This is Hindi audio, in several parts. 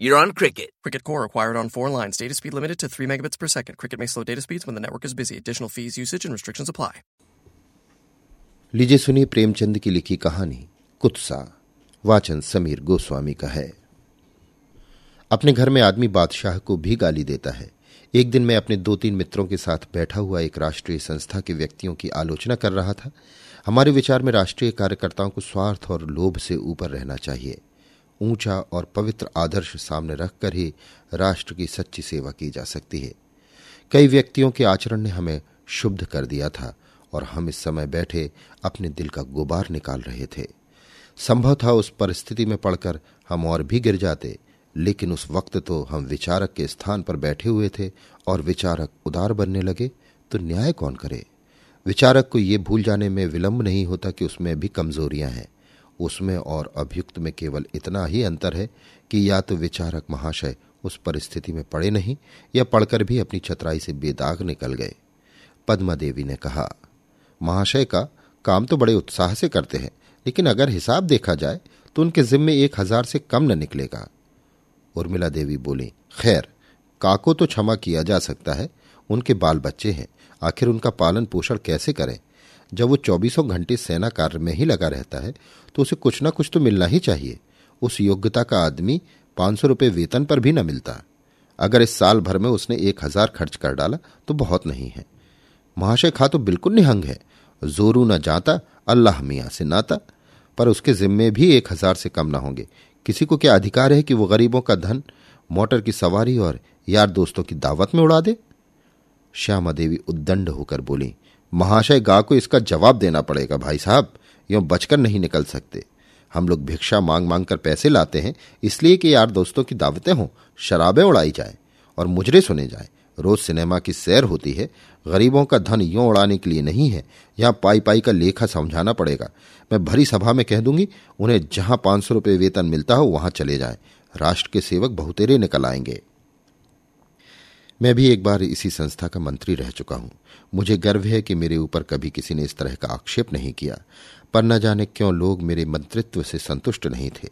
you're on Cricket. Cricket Core acquired on four lines. Data speed limited to 3 megabits per second. Cricket may slow data speeds when the network is busy. Additional fees, usage, and restrictions apply. लीजिए सुनिए प्रेमचंद की लिखी कहानी कुत्सा वाचन समीर गोस्वामी का है अपने घर में आदमी बादशाह को भी गाली देता है एक दिन मैं अपने दो तीन मित्रों के साथ बैठा हुआ एक राष्ट्रीय संस्था के व्यक्तियों की आलोचना कर रहा था हमारे विचार में राष्ट्रीय कार्यकर्ताओं को स्वार्थ और लोभ से ऊपर रहना चाहिए ऊँचा और पवित्र आदर्श सामने रखकर ही राष्ट्र की सच्ची सेवा की जा सकती है। कई व्यक्तियों के आचरण ने हमें शुद्ध कर दिया था और हम इस समय बैठे अपने दिल का गुबार निकाल रहे थे। संभव था उस परिस्थिति में पड़कर हम और भी गिर जाते, लेकिन उस वक्त तो हम विचारक के स्थान पर बैठे हुए थे और विचारक उदार बनने लगे तो न्याय कौन करे? विचारक को ये भूल जाने में विलंब नहीं होता कि उसमें भी कमजोरियाँ हैं। उसमें और अभियुक्त में केवल इतना ही अंतर है कि या तो विचारक महाशय उस परिस्थिति में पड़े नहीं, या पढ़कर भी अपनी छतराई से बेदाग निकल गए। पद्मा देवी ने कहा, महाशय का काम तो बड़े उत्साह से करते हैं, लेकिन अगर हिसाब देखा जाए तो उनके जिम्मे एक हज़ार से कम न निकलेगा। उर्मिला देवी बोली, खैर, काको तो क्षमा किया जा सकता है, उनके बाल बच्चे हैं, आखिर उनका पालन पोषण कैसे करें? जब वो चौबीसों घंटे सेना कार्य में ही लगा रहता है तो उसे कुछ ना कुछ तो मिलना ही चाहिए। उस योग्यता का आदमी पाँच सौ रुपये वेतन पर भी न मिलता। अगर इस साल भर में उसने एक हज़ार खर्च कर डाला तो बहुत नहीं है। महाशय खा तो बिल्कुल निहंग है। जोरू न जाता, अल्लाह मियाँ से नाता। पर उसके जिम्मे भी एक हज़ार से कम ना होंगे। किसी को क्या अधिकार है कि वो गरीबों का धन, मोटर की सवारी और यार दोस्तों की दावत में उड़ा दे? श्यामा देवी उद्दंड होकर बोली महाशय गा को इसका जवाब देना पड़ेगा, भाई साहब। यो बचकर नहीं निकल सकते। हम लोग भिक्षा मांग मांग कर पैसे लाते हैं, इसलिए कि यार दोस्तों की दावतें हों, शराबें उड़ाई जाए और मुजरे सुने जाए। रोज सिनेमा की सैर होती है, गरीबों का धन यूँ उड़ाने के लिए नहीं है, यहाँ पाई पाई का लेखा समझाना पड़ेगा। मैं भरी सभा में कह दूँगी, उन्हें जहाँ पाँच सौ रुपये वेतन मिलता हो, वहाँ चले जाएँ। राष्ट्र के सेवक बहुतेरे निकल आएँगे। मैं भी एक बार इसी संस्था का मंत्री रह चुका हूँ। मुझे गर्व है कि मेरे ऊपर कभी किसी ने इस तरह का आक्षेप नहीं किया। पर न जाने क्यों लोग मेरे मंत्रित्व से संतुष्ट नहीं थे।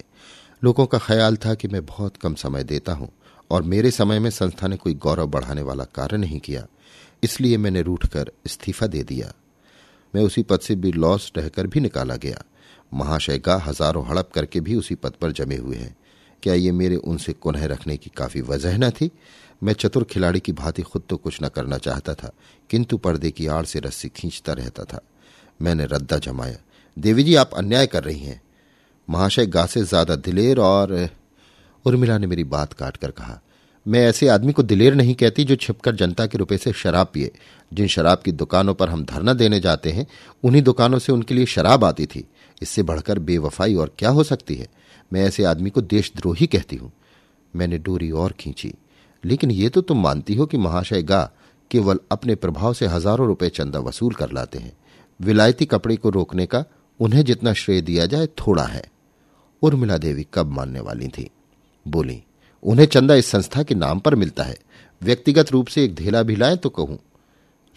लोगों का ख्याल था कि मैं बहुत कम समय देता हूँ और मेरे समय में संस्था ने कोई गौरव बढ़ाने वाला कार्य नहीं किया। इसलिए मैंने रूठकर इस्तीफा दे दिया। मैं उसी पद से भी लॉस रहकर भी निकाला गया। महाशय का हज़ारों हड़प करके भी उसी पद पर जमे हुए हैं। क्या ये मेरे उनसे कुनह रखने की काफ़ी वजह न थी? मैं चतुर खिलाड़ी की भांति खुद तो कुछ न करना चाहता था, किंतु पर्दे की आड़ से रस्सी खींचता रहता था। मैंने रद्दा जमाया। देवी जी, आप अन्याय कर रही हैं। महाशय गा से ज़्यादा दिलेर और उर्मिला ने मेरी बात काट कर कहा, मैं ऐसे आदमी को दिलेर नहीं कहती जो छिपकर जनता के रुपए से शराब पिए। जिन शराब की दुकानों पर हम धरना देने जाते हैं, उन्हीं दुकानों से उनके लिए शराब आती थी। इससे बढ़कर बेवफाई और क्या हो सकती है? मैं ऐसे आदमी को देशद्रोही कहती हूँ। मैंने डोरी और खींची। लेकिन ये तो तुम मानती हो कि महाशय गा केवल अपने प्रभाव से हज़ारों रुपए चंदा वसूल कर लाते हैं। विलायती कपड़े को रोकने का उन्हें जितना श्रेय दिया जाए थोड़ा है। उर्मिला देवी कब मानने वाली थी? बोली, उन्हें चंदा इस संस्था के नाम पर मिलता है। व्यक्तिगत रूप से एक धेला भी लाए तो कहूँ।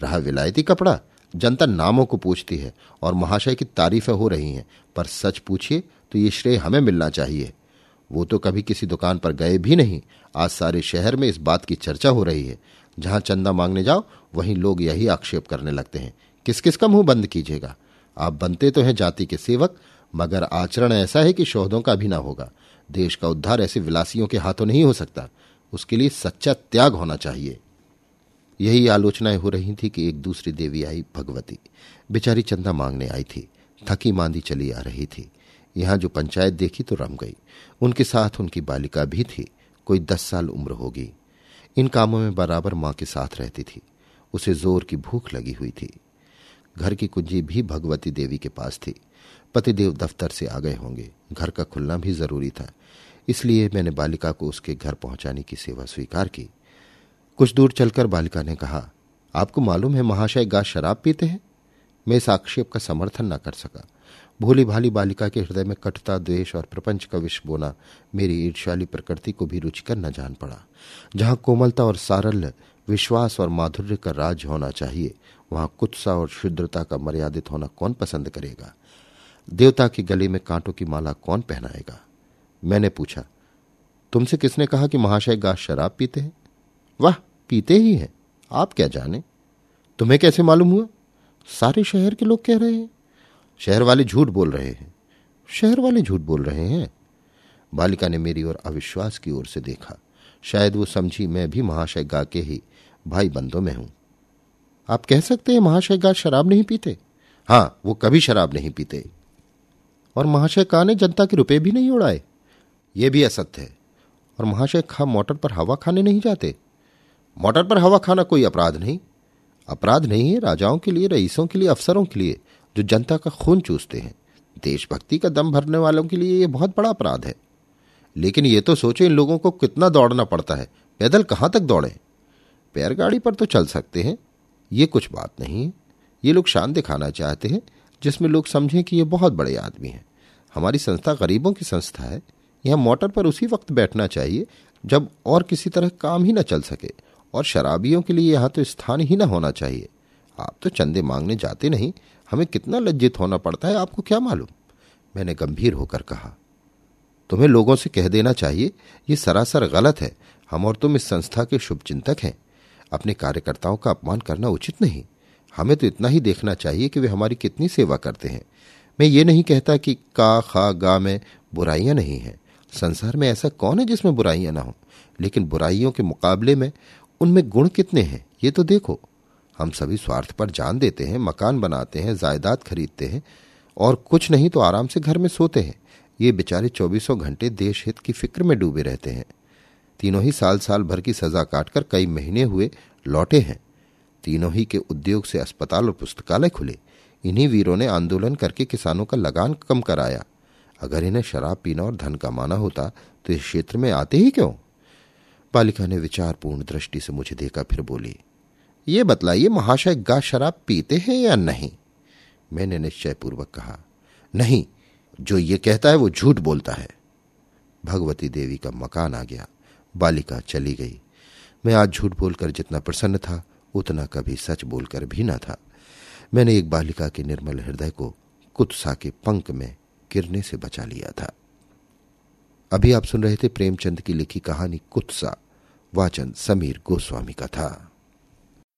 रहा विलायती कपड़ा, जनता नामों को पूछती है और महाशय की तारीफें हो रही हैं। पर सच पूछिए तो ये श्रेय हमें मिलना चाहिए। वो तो कभी किसी दुकान पर गए भी नहीं। आज सारे शहर में इस बात की चर्चा हो रही है। जहाँ चंदा मांगने जाओ, वहीं लोग यही आक्षेप करने लगते हैं। किस किस का मुँह बंद कीजिएगा? आप बनते तो हैं जाति के सेवक, मगर आचरण ऐसा है कि शोधों का भी ना होगा। देश का उद्धार ऐसे विलासियों के हाथों नहीं हो सकता। उसके लिए सच्चा त्याग होना चाहिए। यही आलोचनाएँ हो रही थी कि एक दूसरी देवी आई, भगवती। बेचारी चंदा मांगने आई थी। थकी मांदी चली आ रही थी। यहाँ जो पंचायत देखी तो रम गई। उनके साथ उनकी बालिका भी थी। कोई दस साल उम्र होगी। इन कामों में बराबर माँ के साथ रहती थी। उसे ज़ोर की भूख लगी हुई थी। घर की कुंजी भी भगवती देवी के पास थी। पतिदेव दफ्तर से आ गए होंगे। घर का खुलना भी ज़रूरी था। इसलिए मैंने बालिका को उसके घर पहुँचाने की सेवा स्वीकार की। कुछ दूर चलकर बालिका ने कहा, आपको मालूम है महाशय गा शराब पीते हैं? मैं इस आक्षेप का समर्थन न कर सका। भोली भाली बालिका के हृदय में कटता द्वेष और प्रपंच का विष बोना मेरी ईर्ष्याली प्रकृति को भी रुचिकर न जान पड़ा। जहाँ कोमलता और सारल्य, विश्वास और माधुर्य का राज होना चाहिए, वहाँ कुत्सा और शुद्रता का मर्यादित होना कौन पसंद करेगा? देवता के गले में कांटों की माला कौन पहनाएगा? मैंने पूछा, तुमसे किसने कहा कि महाशय गा शराब पीते हैं? वाह, पीते ही हैं। आप क्या जाने? तुम्हें कैसे मालूम हुआ? सारे शहर के लोग कह रहे हैं। शहर वाले झूठ बोल रहे हैं। शहर वाले झूठ बोल रहे हैं। बालिका ने मेरी ओर अविश्वास की ओर से देखा। शायद वो समझी मैं भी महाशय गा के ही भाई बंदों में हूँ। आप कह सकते हैं महाशय गा शराब नहीं पीते? हाँ, वो कभी शराब नहीं पीते। और महाशय का ने जनता के रुपए भी नहीं उड़ाए। ये भी असत्य है। और महाशय खा मोटर पर हवा खाने नहीं जाते। मोटर पर हवा खाना कोई अपराध नहीं। अपराध नहीं है राजाओं के लिए, रईसों के लिए, अफसरों के लिए। जो जनता का खून चूसते हैं। देशभक्ति का दम भरने वालों के लिए यह बहुत बड़ा अपराध है। लेकिन ये तो सोचो इन लोगों को कितना दौड़ना पड़ता है। पैदल कहाँ तक दौड़े? पैरगाड़ी पर तो चल सकते हैं। ये कुछ बात नहीं। है ये लोग शान दिखाना चाहते हैं, जिसमें लोग समझें कि ये बहुत बड़े आदमी हैं। हमारी संस्था गरीबों की संस्था है। यहाँ मोटर पर उसी वक्त बैठना चाहिए, जब और किसी तरह काम ही न चल सके, और शराबियों के लिए यहाँ तो स्थान ही ना होना चाहिए। आप तो चंदे मांगने जाते नहीं हमें कितना लज्जित होना पड़ता है, आपको क्या मालूम? मैंने गंभीर होकर कहा, तुम्हें लोगों से कह देना चाहिए, ये सरासर गलत है। हम और तुम इस संस्था के शुभ चिंतक हैं। अपने कार्यकर्ताओं का अपमान करना उचित नहीं। हमें तो इतना ही देखना चाहिए कि वे हमारी कितनी सेवा करते हैं। मैं ये नहीं कहता कि का, खा, गा में बुराइयाँ नहीं हैं। संसार में ऐसा कौन है जिसमें बुराइयाँ ना हो? लेकिन बुराइयों के मुकाबले में उनमें गुण कितने हैं, ये तो देखो। हम सभी स्वार्थ पर जान देते हैं, मकान बनाते हैं, जायदाद खरीदते हैं और कुछ नहीं तो आराम से घर में सोते हैं। ये बेचारे चौबीसों घंटे देश हित की फ़िक्र में डूबे रहते हैं। तीनों ही साल साल भर की सजा काटकर कई महीने हुए लौटे हैं। तीनों ही के उद्योग से अस्पताल और पुस्तकालय खुले। इन्हीं वीरों ने आंदोलन करके किसानों का लगान कम कराया। अगर इन्हें शराब पीना और धन कमाना होता तो इस क्षेत्र में आते ही क्यों? बालिका ने विचारपूर्ण दृष्टि से मुझे देखा, फिर बोली ये बतलाइए, महाशय गा शराब पीते हैं या नहीं? मैंने निश्चयपूर्वक कहा, नहीं, जो ये कहता है वो झूठ बोलता है। भगवती देवी का मकान आ गया, बालिका चली गई। मैं आज झूठ बोलकर जितना प्रसन्न था, उतना कभी सच बोलकर भी ना था। मैंने एक बालिका के निर्मल हृदय को कुत्सा के पंख में गिरने से बचा लिया था। अभी आप सुन रहे थे प्रेमचंद की लिखी कहानी कुत्सा, वाचन समीर गोस्वामी का था।